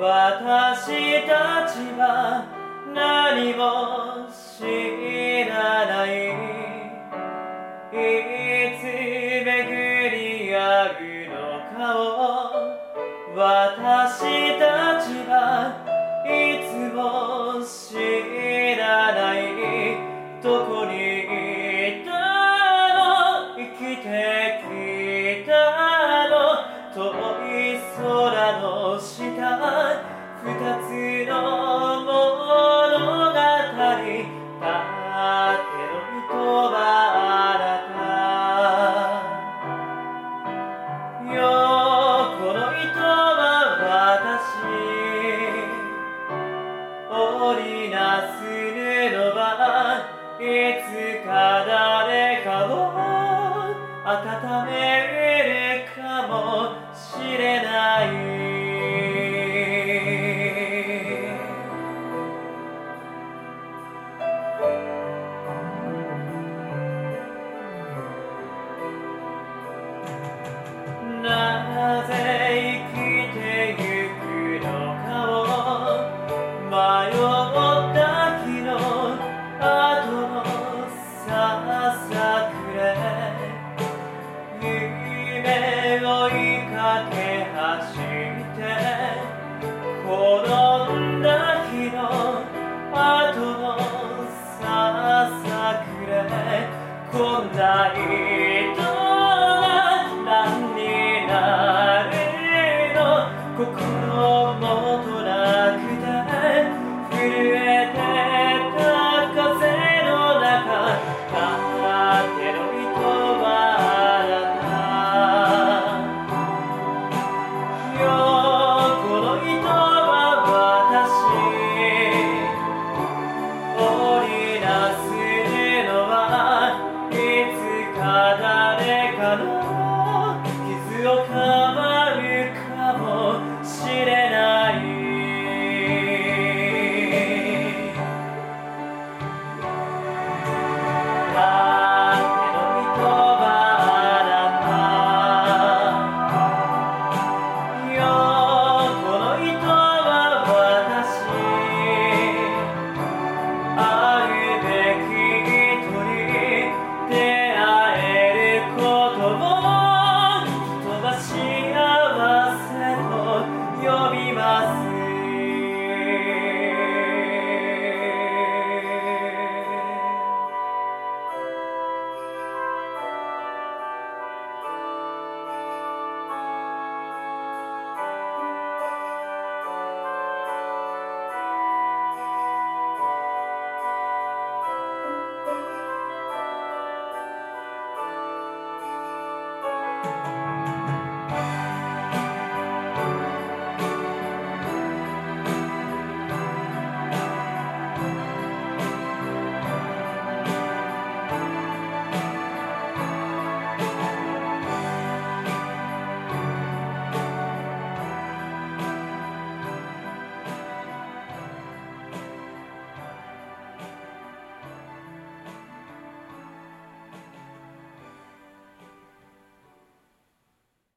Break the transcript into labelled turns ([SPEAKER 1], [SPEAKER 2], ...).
[SPEAKER 1] 私たちは何も知らないいつ巡り合うのかを私たちはいつも知らないどこにいたの生きて空の下二つの物語だっての人はあなたよこの人は私。織りなす布はいつか誰かを温めるかもしれないぜ生きてゆくのかを迷った日の後のささくれ。夢追いかけ走って転んだ日の後のささくれこんな人